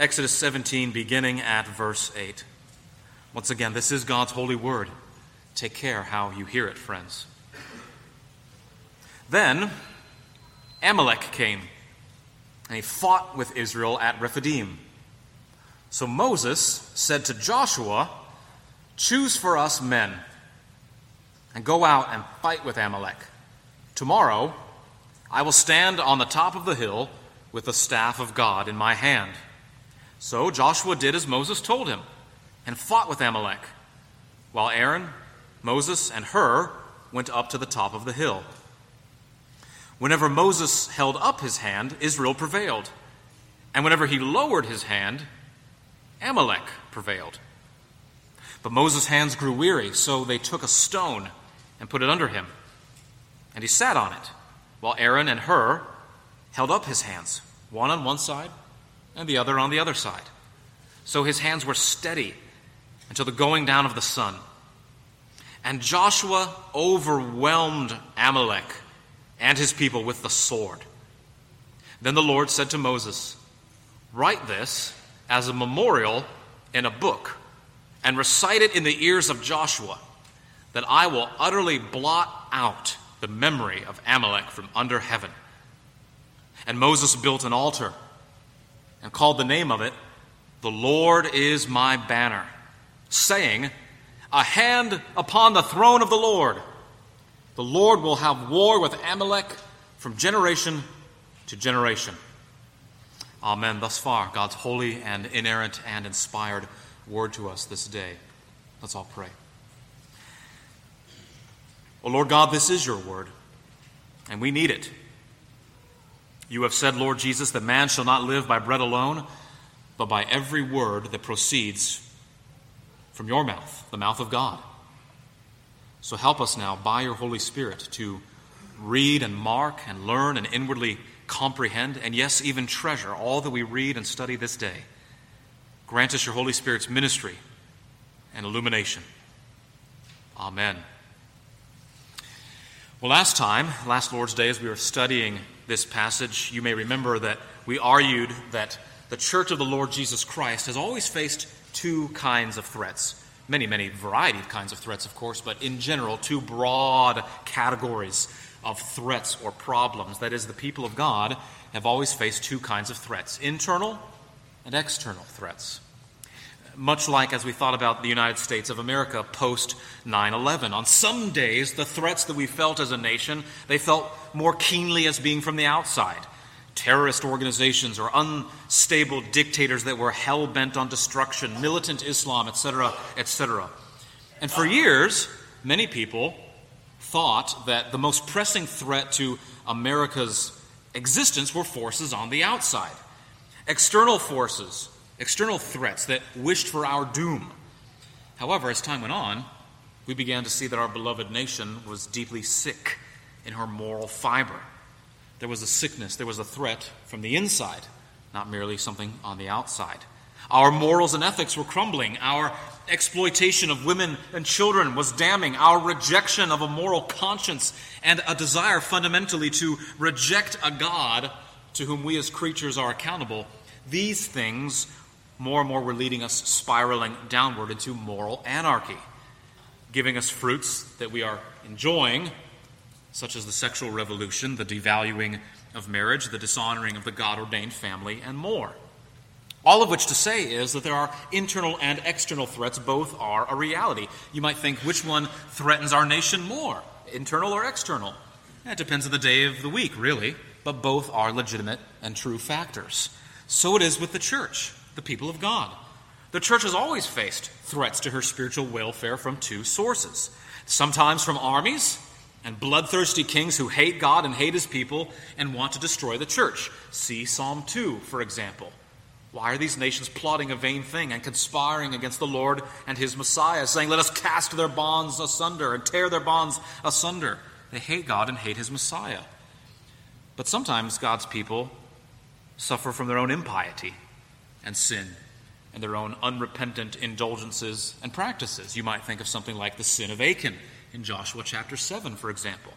Exodus 17, beginning at verse 8. Once again, this is God's holy word. Take care how you hear it, friends. Then Amalek came, and he fought with Israel at Rephidim. So Moses said to Joshua, Choose for us men, and go out and fight with Amalek. Tomorrow I will stand on the top of the hill with the staff of God in my hand. So Joshua did as Moses told him and fought with Amalek, while Aaron, Moses, and Hur went up to the top of the hill. Whenever Moses held up his hand, Israel prevailed. And whenever he lowered his hand, Amalek prevailed. But Moses' hands grew weary, so they took a stone and put it under him. And he sat on it, while Aaron and Hur held up his hands, one on one side and the other on the other side. So his hands were steady until the going down of the sun. And Joshua overwhelmed Amalek and his people with the sword. Then the Lord said to Moses, Write this as a memorial in a book and recite it in the ears of Joshua, that I will utterly blot out the memory of Amalek from under heaven. And Moses built an altar and called the name of it, The Lord is my banner, saying, A hand upon the throne of the Lord. The Lord will have war with Amalek from generation to generation. Amen. Thus far, God's holy and inerrant and inspired word to us this day. Let's all pray. O oh Lord God, this is your word, and we need it. You have said, Lord Jesus, that man shall not live by bread alone, but by every word that proceeds from your mouth, the mouth of God. So help us now, by your Holy Spirit, to read and mark and learn and inwardly comprehend, and yes, even treasure all that we read and study this day. Grant us your Holy Spirit's ministry and illumination. Amen. Well, last time, last Lord's Day, as we were studying this passage, you may remember that we argued that the church of the Lord Jesus Christ has always faced two kinds of threats. Many, many variety of kinds of threats, of course, but in general, two broad categories of threats or problems. That is, the people of God have always faced two kinds of threats internal and external threats much like as we thought about the United States of America post 9 11. On some days, the threats that we felt as a nation, they felt more keenly as being from the outside. Terrorist organizations or unstable dictators that were hell bent on destruction, militant Islam, etc., etc. And for years, many people thought that the most pressing threat to America's existence were forces on the outside. External forces external threats that wished for our doom. However, as time went on, we began to see that our beloved nation was deeply sick in her moral fiber. There was a sickness, there was a threat from the inside, not merely something on the outside. Our morals and ethics were crumbling. Our exploitation of women and children was damning. Our rejection of a moral conscience and a desire fundamentally to reject a God to whom we as creatures are accountable, these things more and more were leading us spiraling downward into moral anarchy, giving us fruits that we are enjoying, such as the sexual revolution, the devaluing of marriage, the dishonoring of the God ordained family, and more. All of which to say is that there are internal and external threats, both are a reality. You might think which one threatens our nation more, internal or external? It depends on the day of the week, really, but both are legitimate and true factors. So it is with the church the people of God. The church has always faced threats to her spiritual welfare from two sources sometimes from armies and bloodthirsty kings who hate God and hate his people and want to destroy the church. See Psalm 2, for example. Why are these nations plotting a vain thing and conspiring against the Lord and his Messiah, saying, Let us cast their bonds asunder and tear their bonds asunder? They hate God and hate his Messiah. But sometimes God's people suffer from their own impiety and sin and their own unrepentant indulgences and practices. You might think of something like the sin of Achan in Joshua chapter 7, for example.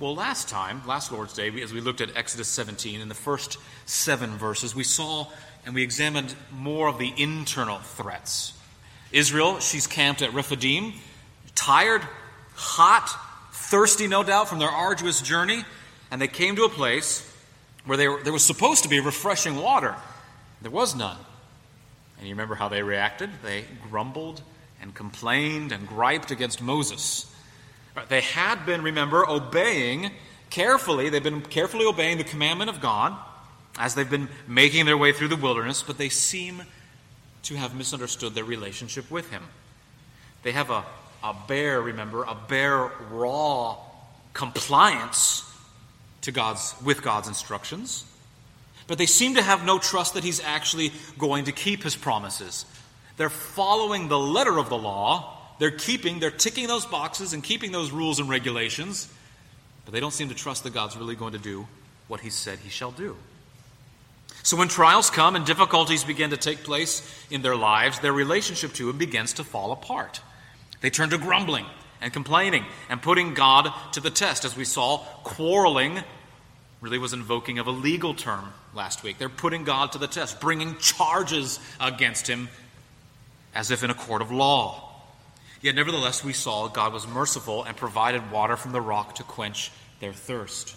Well, last time, last Lord's Day, as we looked at Exodus 17, in the first seven verses, we saw and we examined more of the internal threats. Israel, she's camped at Rephidim, tired, hot, thirsty, no doubt, from their arduous journey, and they came to a place where were, there was supposed to be refreshing water. There was none. And you remember how they reacted? They grumbled and complained and griped against Moses. They had been, remember, obeying carefully, they've been carefully obeying the commandment of God as they've been making their way through the wilderness, but they seem to have misunderstood their relationship with Him. They have a, a bare, remember, a bare, raw compliance to God's, with God's instructions, but they seem to have no trust that He's actually going to keep His promises. They're following the letter of the law, they're keeping, they're ticking those boxes and keeping those rules and regulations, but they don't seem to trust that God's really going to do what He said He shall do. So when trials come and difficulties begin to take place in their lives, their relationship to Him begins to fall apart. They turn to grumbling and complaining and putting God to the test. As we saw, quarreling really was invoking of a legal term last week. They're putting God to the test, bringing charges against Him as if in a court of law. Yet, nevertheless, we saw God was merciful and provided water from the rock to quench their thirst.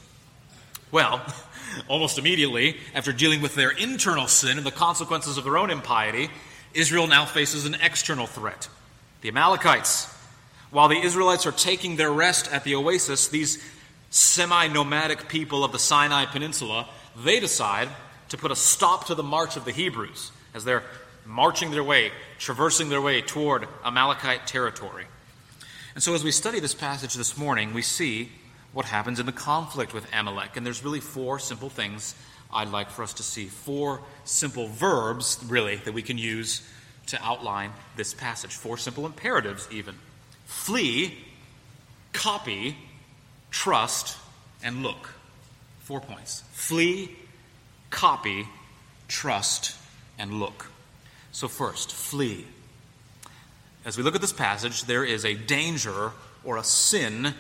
Well, almost immediately, after dealing with their internal sin and the consequences of their own impiety, Israel now faces an external threat the Amalekites. While the Israelites are taking their rest at the oasis, these semi nomadic people of the Sinai Peninsula, they decide to put a stop to the march of the Hebrews as they're marching their way, traversing their way toward Amalekite territory. And so, as we study this passage this morning, we see what happens in the conflict with Amalek. And there's really four simple things I'd like for us to see. Four simple verbs, really, that we can use to outline this passage. Four simple imperatives, even flee, copy, trust, and look. Four points flee, copy, trust, and look. So, first, flee. As we look at this passage, there is a danger or a sin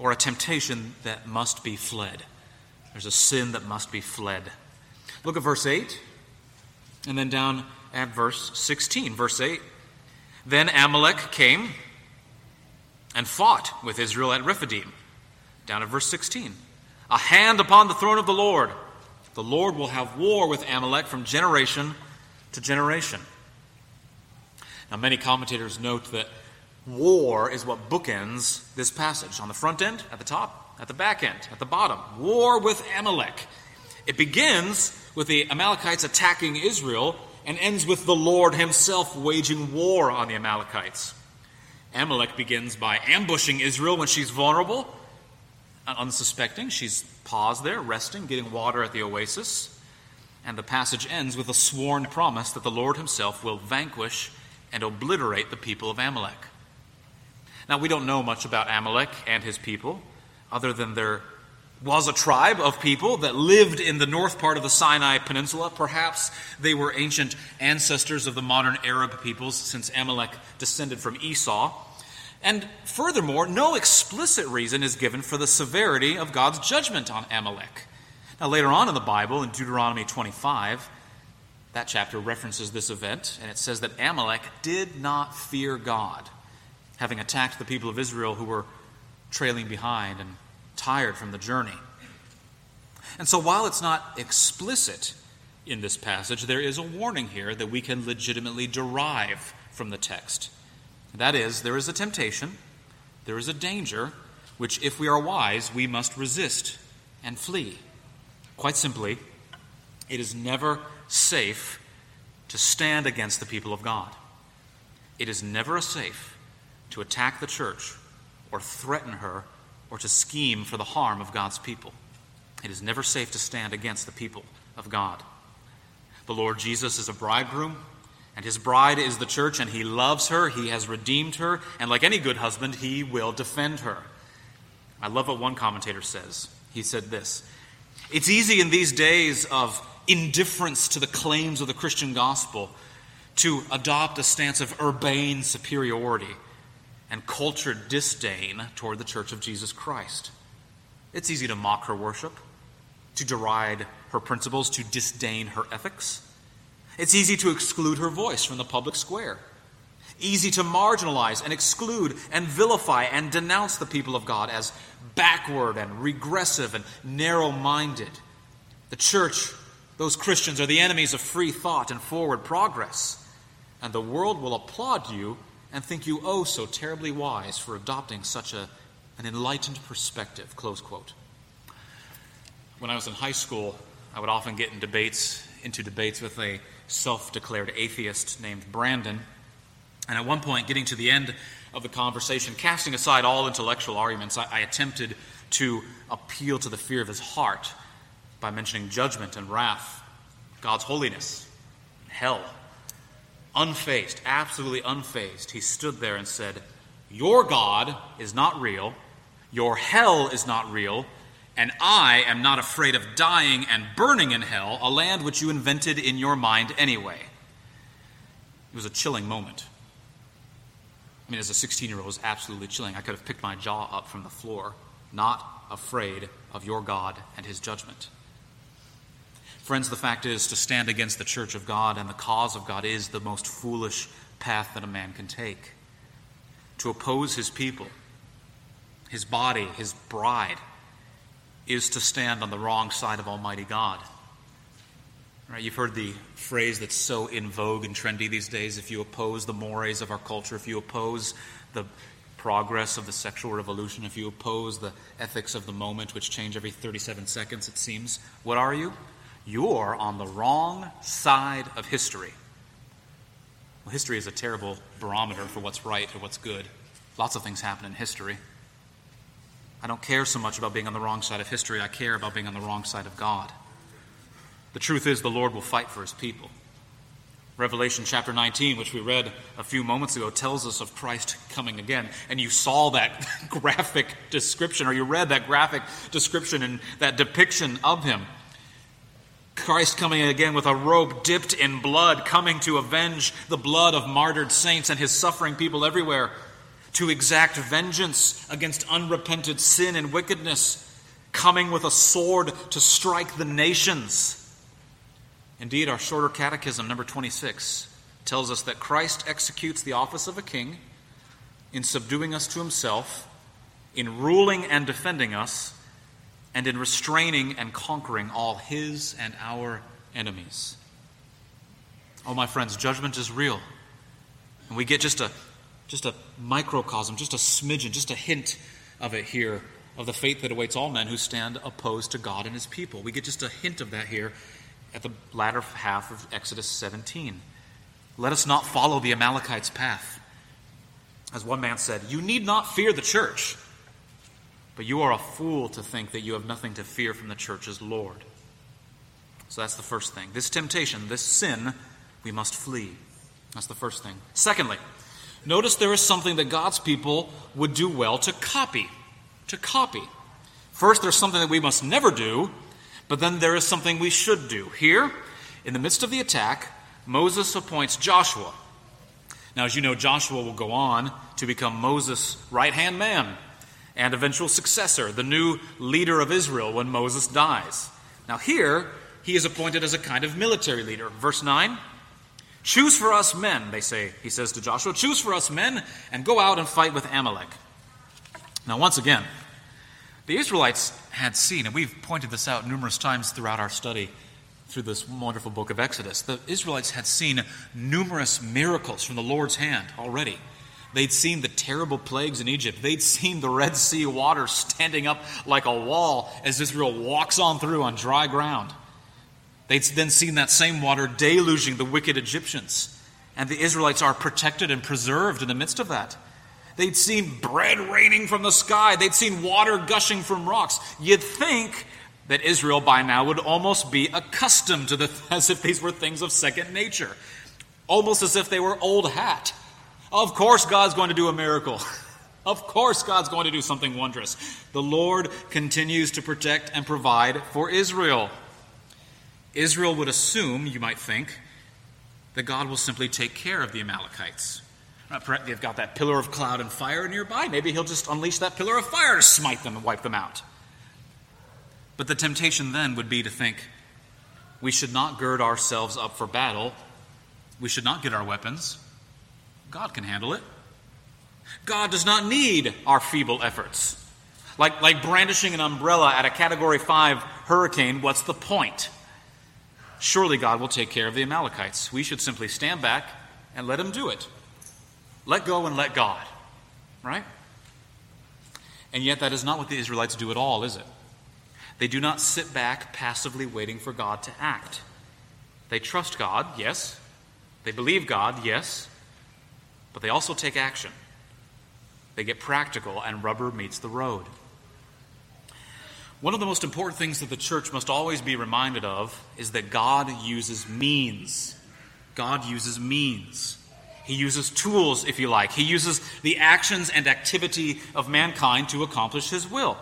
or a temptation that must be fled. There's a sin that must be fled. Look at verse 8, and then down at verse 16. Verse 8 Then Amalek came and fought with Israel at Rephidim. Down at verse 16. A hand upon the throne of the Lord. The Lord will have war with Amalek from generation to generation. Now, many commentators note that War is what bookends this passage. On the front end, at the top, at the back end, at the bottom. War with Amalek. It begins with the Amalekites attacking Israel and ends with the Lord himself waging war on the Amalekites. Amalek begins by ambushing Israel when she's vulnerable, unsuspecting. She's paused there, resting, getting water at the oasis. And the passage ends with a sworn promise that the Lord himself will vanquish and obliterate the people of Amalek. Now, we don't know much about Amalek and his people, other than there was a tribe of people that lived in the north part of the Sinai Peninsula. Perhaps they were ancient ancestors of the modern Arab peoples, since Amalek descended from Esau. And furthermore, no explicit reason is given for the severity of God's judgment on Amalek. Now, later on in the Bible, in Deuteronomy 25, that chapter references this event, and it says that Amalek did not fear God having attacked the people of Israel who were trailing behind and tired from the journey. And so, while it's not explicit in this passage, there is a warning here that we can legitimately derive from the text. That is, there is a temptation, there is a danger, which, if we are wise, we must resist and flee. Quite simply, it is never safe to stand against the people of God. It is never safe to attack the church or threaten her or to scheme for the harm of God's people. It is never safe to stand against the people of God. The Lord Jesus is a bridegroom, and his bride is the church, and he loves her, he has redeemed her, and like any good husband, he will defend her. I love what one commentator says. He said this It's easy in these days of indifference to the claims of the Christian gospel to adopt a stance of urbane superiority and cultured disdain toward the Church of Jesus Christ. It's easy to mock her worship, to deride her principles, to disdain her ethics. It's easy to exclude her voice from the public square. Easy to marginalize and exclude and vilify and denounce the people of God as backward and regressive and narrow minded. The church, those Christians, are the enemies of free thought and forward progress. And the world will applaud you and think you oh so terribly wise for adopting such a, an enlightened perspective. Close quote. When I was in high school, I would often get in debates, into debates with a self declared atheist named Brandon. And at one point, getting to the end of the conversation, casting aside all intellectual arguments, I, I attempted to appeal to the fear of his heart by mentioning judgment and wrath, God's holiness, hell. Unfazed, absolutely unfazed, he stood there and said, Your God is not real, your hell is not real, and I am not afraid of dying and burning in hell, a land which you invented in your mind anyway. It was a chilling moment. I mean, as a 16 year old, it was absolutely chilling. I could have picked my jaw up from the floor, not afraid of your God and his judgment. Friends, the fact is, to stand against the church of God and the cause of God is the most foolish path that a man can take. To oppose his people, his body, his bride, is to stand on the wrong side of Almighty God. Right, you've heard the phrase that's so in vogue and trendy these days if you oppose the mores of our culture, if you oppose the progress of the sexual revolution, if you oppose the ethics of the moment, which change every 37 seconds, it seems, what are you? You're on the wrong side of history. Well, history is a terrible barometer for what's right or what's good. Lots of things happen in history. I don't care so much about being on the wrong side of history, I care about being on the wrong side of God. The truth is, the Lord will fight for his people. Revelation chapter 19, which we read a few moments ago, tells us of Christ coming again. And you saw that graphic description, or you read that graphic description and that depiction of him. Christ coming again with a robe dipped in blood, coming to avenge the blood of martyred saints and his suffering people everywhere to exact vengeance against unrepented sin and wickedness, coming with a sword to strike the nations. Indeed, our shorter catechism, number 26, tells us that Christ executes the office of a king in subduing us to himself, in ruling and defending us, and in restraining and conquering all his and our enemies. Oh, my friends, judgment is real. And we get just a just a microcosm, just a smidgen, just a hint of it here, of the fate that awaits all men who stand opposed to God and his people. We get just a hint of that here at the latter half of Exodus 17. Let us not follow the Amalekites' path. As one man said, You need not fear the church, but you are a fool to think that you have nothing to fear from the church's Lord. So that's the first thing. This temptation, this sin, we must flee. That's the first thing. Secondly, notice there is something that God's people would do well to copy. To copy. First, there's something that we must never do, but then there is something we should do. Here, in the midst of the attack, Moses appoints Joshua. Now, as you know, Joshua will go on to become Moses' right hand man and eventual successor, the new leader of Israel when Moses dies. Now, here, he is appointed as a kind of military leader. Verse 9 Choose for us men, they say, he says to Joshua, choose for us men and go out and fight with Amalek. Now, once again, the Israelites had seen, and we've pointed this out numerous times throughout our study through this wonderful book of Exodus, the Israelites had seen numerous miracles from the Lord's hand already. They'd seen the terrible plagues in Egypt. They'd seen the Red Sea water standing up like a wall as Israel walks on through on dry ground. They'd then seen that same water deluging the wicked Egyptians. And the Israelites are protected and preserved in the midst of that. They'd seen bread raining from the sky. They'd seen water gushing from rocks. You'd think that Israel by now would almost be accustomed to the, as if these were things of second nature, almost as if they were old hat. Of course, God's going to do a miracle. Of course, God's going to do something wondrous. The Lord continues to protect and provide for Israel. Israel would assume, you might think, that God will simply take care of the Amalekites. They've got that pillar of cloud and fire nearby. Maybe he'll just unleash that pillar of fire to smite them and wipe them out. But the temptation then would be to think we should not gird ourselves up for battle. We should not get our weapons. God can handle it. God does not need our feeble efforts. Like, like brandishing an umbrella at a Category 5 hurricane, what's the point? Surely God will take care of the Amalekites. We should simply stand back and let Him do it. Let go and let God. Right? And yet, that is not what the Israelites do at all, is it? They do not sit back passively waiting for God to act. They trust God, yes. They believe God, yes. But they also take action. They get practical, and rubber meets the road. One of the most important things that the church must always be reminded of is that God uses means. God uses means. He uses tools, if you like. He uses the actions and activity of mankind to accomplish His will.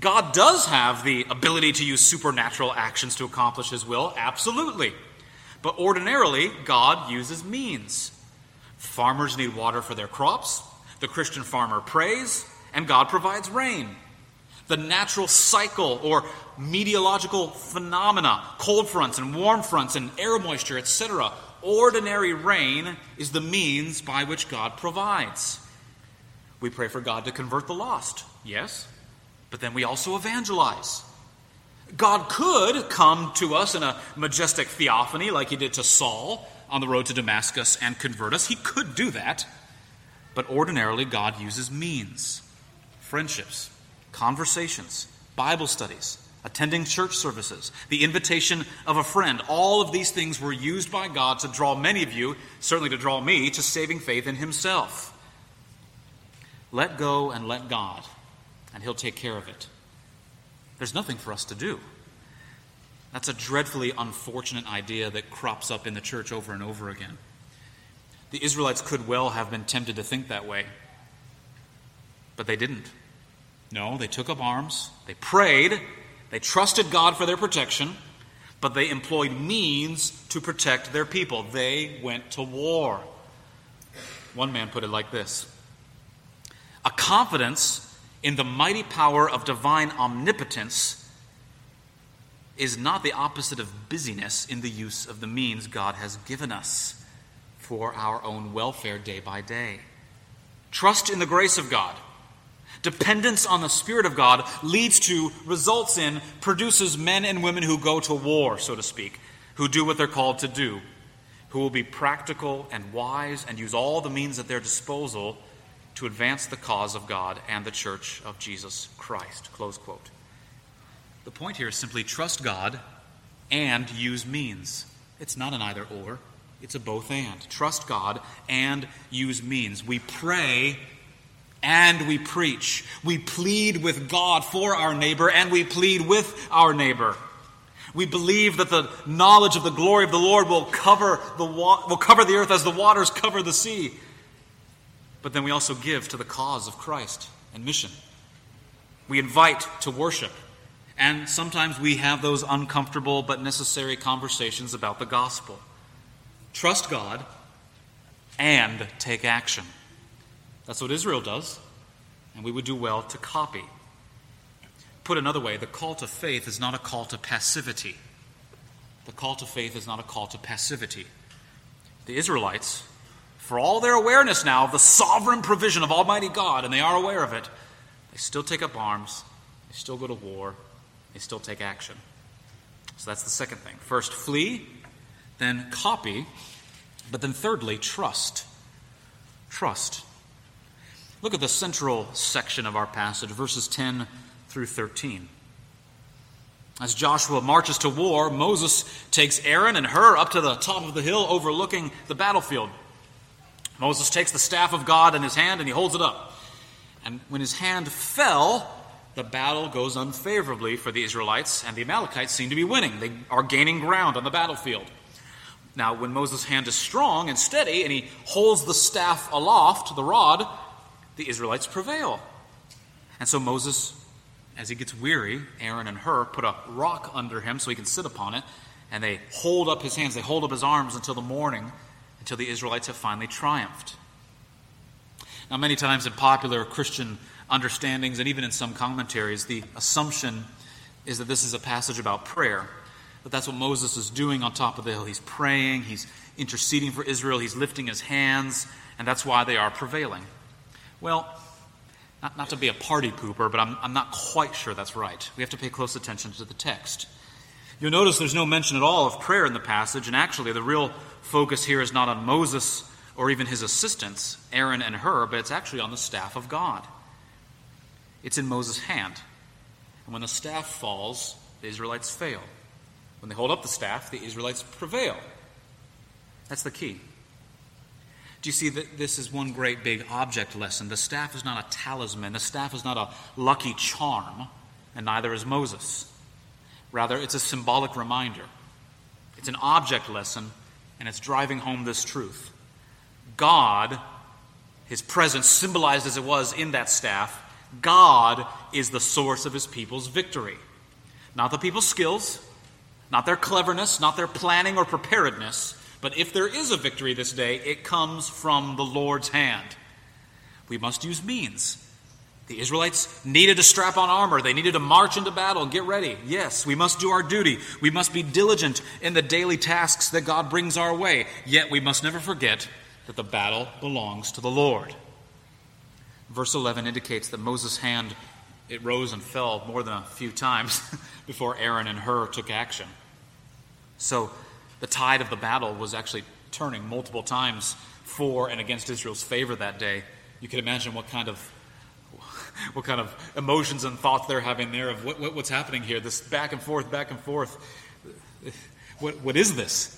God does have the ability to use supernatural actions to accomplish His will, absolutely. But ordinarily, God uses means. Farmers need water for their crops, the Christian farmer prays, and God provides rain. The natural cycle or meteorological phenomena, cold fronts and warm fronts and air moisture, etc., ordinary rain is the means by which God provides. We pray for God to convert the lost, yes, but then we also evangelize. God could come to us in a majestic theophany like he did to Saul on the road to Damascus and convert us. He could do that, but ordinarily God uses means friendships, conversations, Bible studies, attending church services, the invitation of a friend. All of these things were used by God to draw many of you, certainly to draw me, to saving faith in Himself. Let go and let God, and He'll take care of it. There's nothing for us to do. That's a dreadfully unfortunate idea that crops up in the church over and over again. The Israelites could well have been tempted to think that way, but they didn't. No, they took up arms, they prayed, they trusted God for their protection, but they employed means to protect their people. They went to war. One man put it like this A confidence in the mighty power of divine omnipotence is not the opposite of busyness in the use of the means God has given us for our own welfare day by day. Trust in the grace of God Dependence on the Spirit of God leads to, results in, produces men and women who go to war, so to speak, who do what they're called to do, who will be practical and wise and use all the means at their disposal to advance the cause of God and the church of Jesus Christ. Close quote. The point here is simply trust God and use means. It's not an either or, it's a both and. Trust God and use means. We pray and we preach. We plead with God for our neighbor, and we plead with our neighbor. We believe that the knowledge of the glory of the Lord will cover the, wa- will cover the earth as the waters cover the sea. But then we also give to the cause of Christ and mission. We invite to worship. And sometimes we have those uncomfortable but necessary conversations about the gospel. Trust God and take action. That's what Israel does, and we would do well to copy. Put another way, the call to faith is not a call to passivity. The call to faith is not a call to passivity. The Israelites, for all their awareness now of the sovereign provision of Almighty God, and they are aware of it, they still take up arms, they still go to war, they still take action. So that's the second thing. First, flee, then copy, but then thirdly, trust. Trust. Look at the central section of our passage, verses 10 through 13. As Joshua marches to war, Moses takes Aaron and Hur up to the top of the hill overlooking the battlefield. Moses takes the staff of God in his hand and he holds it up. And when his hand fell, the battle goes unfavorably for the Israelites, and the Amalekites seem to be winning. They are gaining ground on the battlefield. Now, when Moses' hand is strong and steady, and he holds the staff aloft, the rod, the Israelites prevail. And so Moses, as he gets weary, Aaron and Hur put a rock under him so he can sit upon it, and they hold up his hands, they hold up his arms until the morning, until the Israelites have finally triumphed. Now, many times in popular Christian understandings and even in some commentaries, the assumption is that this is a passage about prayer. That that's what Moses is doing on top of the hill. He's praying, he's interceding for Israel, he's lifting his hands, and that's why they are prevailing. Well, not, not to be a party pooper, but I'm, I'm not quite sure that's right. We have to pay close attention to the text. You'll notice there's no mention at all of prayer in the passage, and actually, the real focus here is not on Moses or even his assistants, Aaron and Hur, but it's actually on the staff of God. It's in Moses' hand. And when the staff falls, the Israelites fail. When they hold up the staff, the Israelites prevail. That's the key. Do you see that this is one great big object lesson? The staff is not a talisman, the staff is not a lucky charm, and neither is Moses. Rather, it's a symbolic reminder. It's an object lesson, and it's driving home this truth. God, his presence symbolized as it was in that staff, God is the source of his people's victory. Not the people's skills, not their cleverness, not their planning or preparedness, but if there is a victory this day, it comes from the Lord's hand. We must use means. The Israelites needed to strap on armor. They needed to march into battle and get ready. Yes, we must do our duty. We must be diligent in the daily tasks that God brings our way. Yet we must never forget that the battle belongs to the Lord. Verse 11 indicates that Moses' hand it rose and fell more than a few times before Aaron and Hur took action. So the tide of the battle was actually turning multiple times for and against Israel's favor that day. You can imagine what kind of what kind of emotions and thoughts they're having there of what, what, what's happening here. This back and forth, back and forth. What, what is this?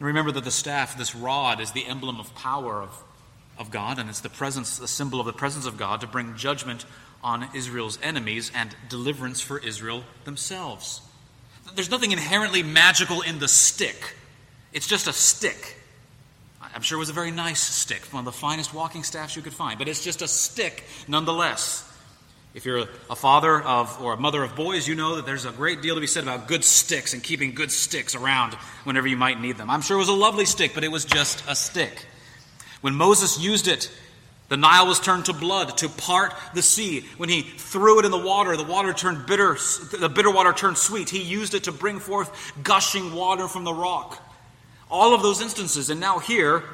And remember that the staff, this rod, is the emblem of power of, of God, and it's the presence, the symbol of the presence of God to bring judgment on Israel's enemies and deliverance for Israel themselves. There's nothing inherently magical in the stick. It's just a stick. I'm sure it was a very nice stick, one of the finest walking staffs you could find, but it's just a stick nonetheless. If you're a father of or a mother of boys, you know that there's a great deal to be said about good sticks and keeping good sticks around whenever you might need them. I'm sure it was a lovely stick, but it was just a stick. When Moses used it, the Nile was turned to blood to part the sea. When he threw it in the water, the water turned bitter, the bitter water turned sweet. He used it to bring forth gushing water from the rock. All of those instances, and now here,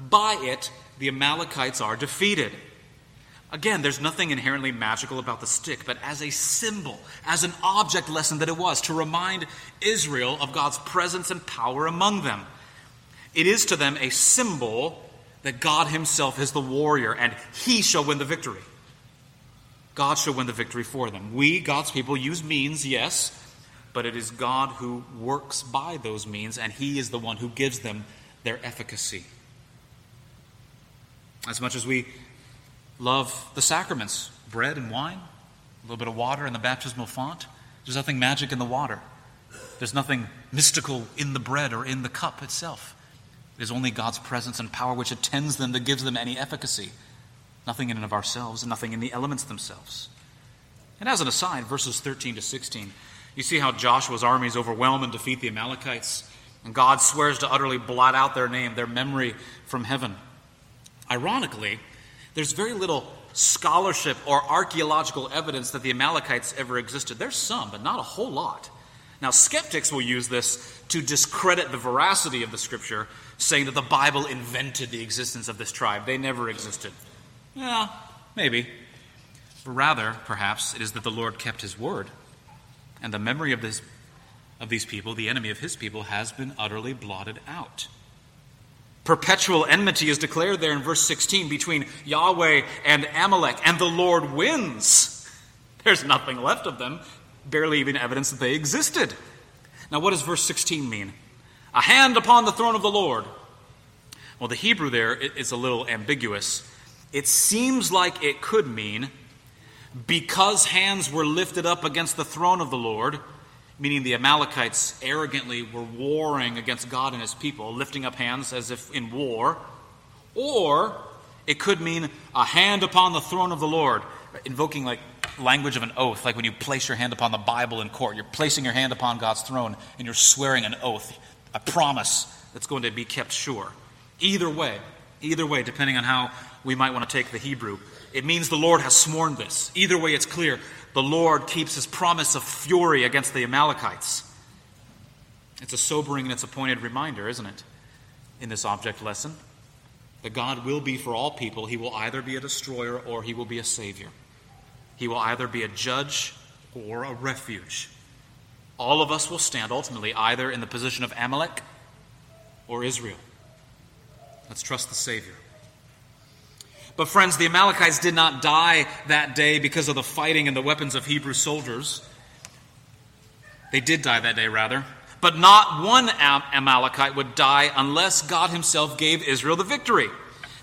by it, the Amalekites are defeated. Again, there's nothing inherently magical about the stick, but as a symbol, as an object lesson that it was, to remind Israel of God's presence and power among them. It is to them a symbol that God Himself is the warrior and He shall win the victory. God shall win the victory for them. We, God's people, use means, yes, but it is God who works by those means, and He is the one who gives them their efficacy. As much as we love the sacraments bread and wine, a little bit of water in the baptismal font. There's nothing magic in the water, there's nothing mystical in the bread or in the cup itself. It is only God's presence and power which attends them that gives them any efficacy. Nothing in and of ourselves, and nothing in the elements themselves. And as an aside, verses 13 to 16, you see how Joshua's armies overwhelm and defeat the Amalekites, and God swears to utterly blot out their name, their memory from heaven. Ironically, there's very little scholarship or archaeological evidence that the Amalekites ever existed. There's some, but not a whole lot. Now, skeptics will use this to discredit the veracity of the scripture, saying that the Bible invented the existence of this tribe. They never existed. Yeah, maybe. But rather, perhaps, it is that the Lord kept his word, and the memory of, this, of these people, the enemy of his people, has been utterly blotted out. Perpetual enmity is declared there in verse 16 between Yahweh and Amalek, and the Lord wins. There's nothing left of them, barely even evidence that they existed. Now, what does verse 16 mean? A hand upon the throne of the Lord. Well, the Hebrew there is a little ambiguous. It seems like it could mean because hands were lifted up against the throne of the Lord meaning the Amalekites arrogantly were warring against God and his people, lifting up hands as if in war. Or it could mean a hand upon the throne of the Lord, invoking like language of an oath, like when you place your hand upon the Bible in court. You're placing your hand upon God's throne and you're swearing an oath, a promise that's going to be kept sure. Either way, Either way, depending on how we might want to take the Hebrew, it means the Lord has sworn this. Either way, it's clear. The Lord keeps his promise of fury against the Amalekites. It's a sobering and it's a pointed reminder, isn't it, in this object lesson? That God will be for all people. He will either be a destroyer or he will be a savior. He will either be a judge or a refuge. All of us will stand ultimately either in the position of Amalek or Israel. Let's trust the Savior. But, friends, the Amalekites did not die that day because of the fighting and the weapons of Hebrew soldiers. They did die that day, rather. But not one Amalekite would die unless God Himself gave Israel the victory.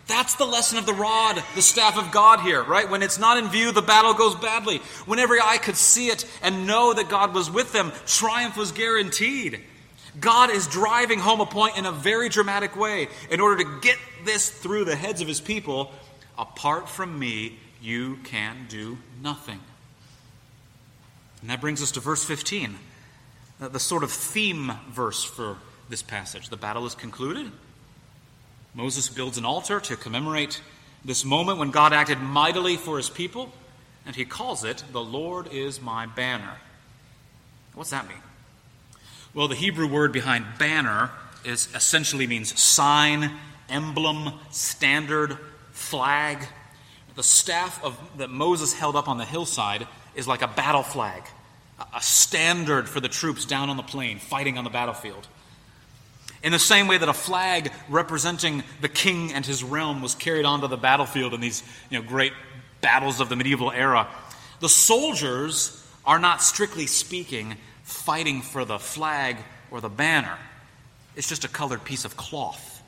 That's the lesson of the rod, the staff of God here, right? When it's not in view, the battle goes badly. When every eye could see it and know that God was with them, triumph was guaranteed. God is driving home a point in a very dramatic way in order to get this through the heads of his people. Apart from me, you can do nothing. And that brings us to verse 15, uh, the sort of theme verse for this passage. The battle is concluded. Moses builds an altar to commemorate this moment when God acted mightily for his people, and he calls it, The Lord is my banner. What's that mean? Well, the Hebrew word behind banner is essentially means sign, emblem, standard, flag. The staff of, that Moses held up on the hillside is like a battle flag, a standard for the troops down on the plain fighting on the battlefield. In the same way that a flag representing the king and his realm was carried onto the battlefield in these you know, great battles of the medieval era, the soldiers are not strictly speaking fighting for the flag or the banner. It's just a colored piece of cloth.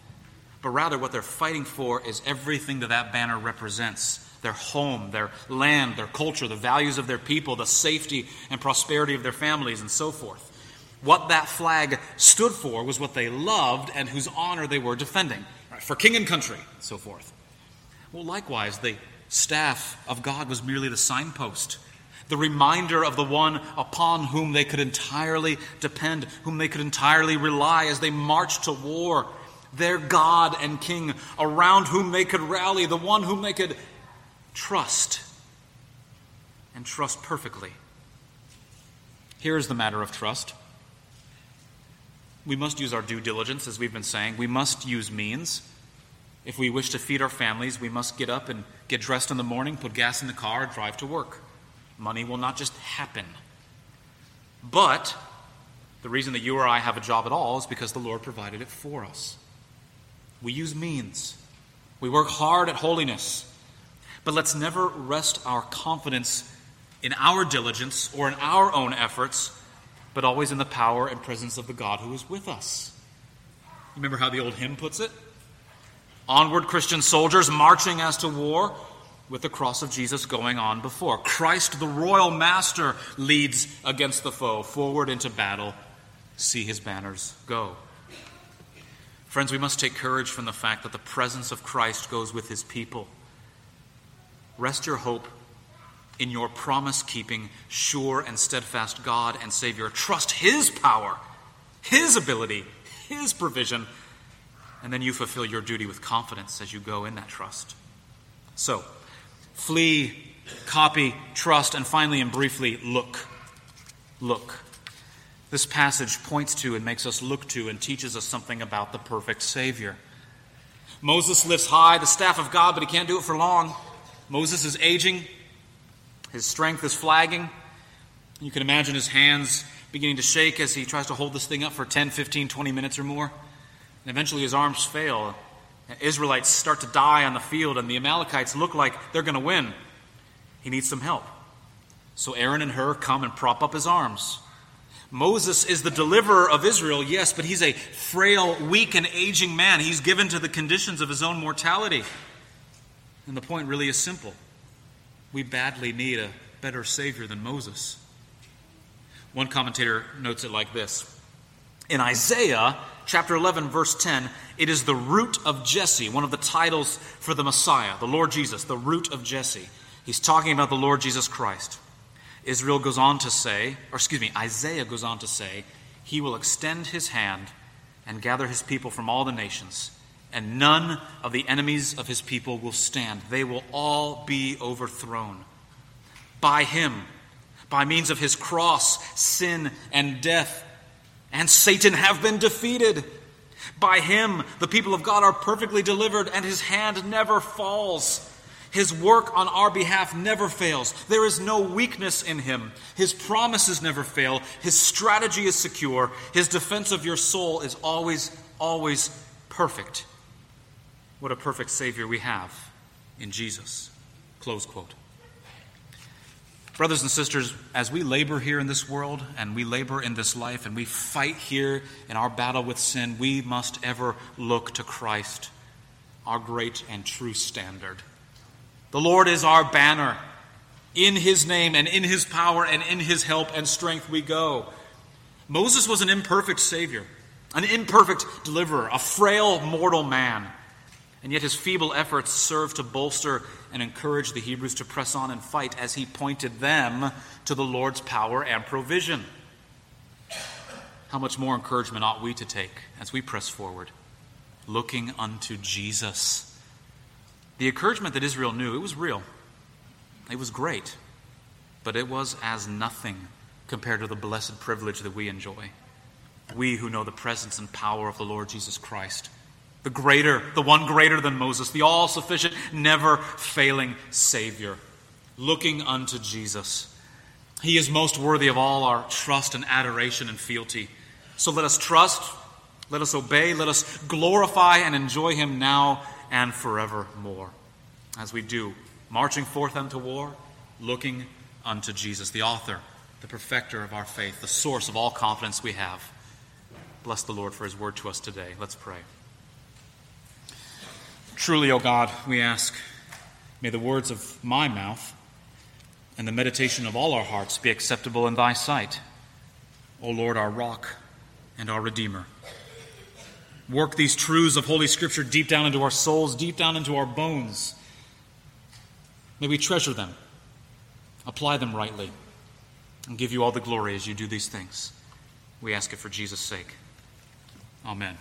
But rather, what they're fighting for is everything that that banner represents their home, their land, their culture, the values of their people, the safety and prosperity of their families, and so forth. What that flag stood for was what they loved and whose honor they were defending, right, for king and country, and so forth. Well, likewise, the staff of God was merely the signpost the reminder of the one upon whom they could entirely depend, whom they could entirely rely as they marched to war, their God and King, around whom they could rally, the one whom they could trust and trust perfectly. Here's the matter of trust. We must use our due diligence, as we've been saying. We must use means. If we wish to feed our families, we must get up and get dressed in the morning, put gas in the car, drive to work. Money will not just happen. But the reason that you or I have a job at all is because the Lord provided it for us. We use means, we work hard at holiness. But let's never rest our confidence in our diligence or in our own efforts, but always in the power and presence of the God who is with us. Remember how the old hymn puts it? Onward, Christian soldiers, marching as to war with the cross of Jesus going on before. Christ, the royal master, leads against the foe, forward into battle. See his banners go. Friends, we must take courage from the fact that the presence of Christ goes with his people. Rest your hope in your promise keeping, sure and steadfast God and Savior. Trust his power, his ability, his provision, and then you fulfill your duty with confidence as you go in that trust. So, flee, copy, trust, and finally and briefly, look. Look. This passage points to and makes us look to and teaches us something about the perfect Savior. Moses lifts high the staff of God, but he can't do it for long. Moses is aging, his strength is flagging. You can imagine his hands beginning to shake as he tries to hold this thing up for 10, 15, 20 minutes or more. And eventually his arms fail Israelites start to die on the field, and the Amalekites look like they're going to win. He needs some help. So Aaron and Hur come and prop up his arms. Moses is the deliverer of Israel, yes, but he's a frail, weak, and aging man. He's given to the conditions of his own mortality. And the point really is simple we badly need a better Savior than Moses. One commentator notes it like this In Isaiah, chapter 11, verse 10, it is the root of Jesse, one of the titles for the Messiah, the Lord Jesus, the root of Jesse. He's talking about the Lord Jesus Christ. Israel goes on to say, or excuse me, Isaiah goes on to say, He will extend His hand and gather His people from all the nations. And none of the enemies of his people will stand. They will all be overthrown. By him, by means of his cross, sin and death and Satan have been defeated. By him, the people of God are perfectly delivered, and his hand never falls. His work on our behalf never fails. There is no weakness in him. His promises never fail. His strategy is secure. His defense of your soul is always, always perfect. What a perfect Savior we have in Jesus. Close quote. Brothers and sisters, as we labor here in this world and we labor in this life and we fight here in our battle with sin, we must ever look to Christ, our great and true standard. The Lord is our banner. In his name and in his power and in his help and strength we go. Moses was an imperfect Savior, an imperfect deliverer, a frail mortal man. And yet his feeble efforts served to bolster and encourage the Hebrews to press on and fight as he pointed them to the Lord's power and provision. How much more encouragement ought we to take as we press forward, looking unto Jesus? The encouragement that Israel knew, it was real. It was great. But it was as nothing compared to the blessed privilege that we enjoy. We who know the presence and power of the Lord Jesus Christ, the greater, the one greater than Moses, the all sufficient, never failing Savior, looking unto Jesus. He is most worthy of all our trust and adoration and fealty. So let us trust, let us obey, let us glorify and enjoy Him now and forevermore. As we do, marching forth unto war, looking unto Jesus, the author, the perfecter of our faith, the source of all confidence we have. Bless the Lord for his word to us today. Let's pray. Truly, O God, we ask, may the words of my mouth and the meditation of all our hearts be acceptable in thy sight, O Lord, our rock and our redeemer. Work these truths of Holy Scripture deep down into our souls, deep down into our bones. May we treasure them, apply them rightly, and give you all the glory as you do these things. We ask it for Jesus' sake. Amen.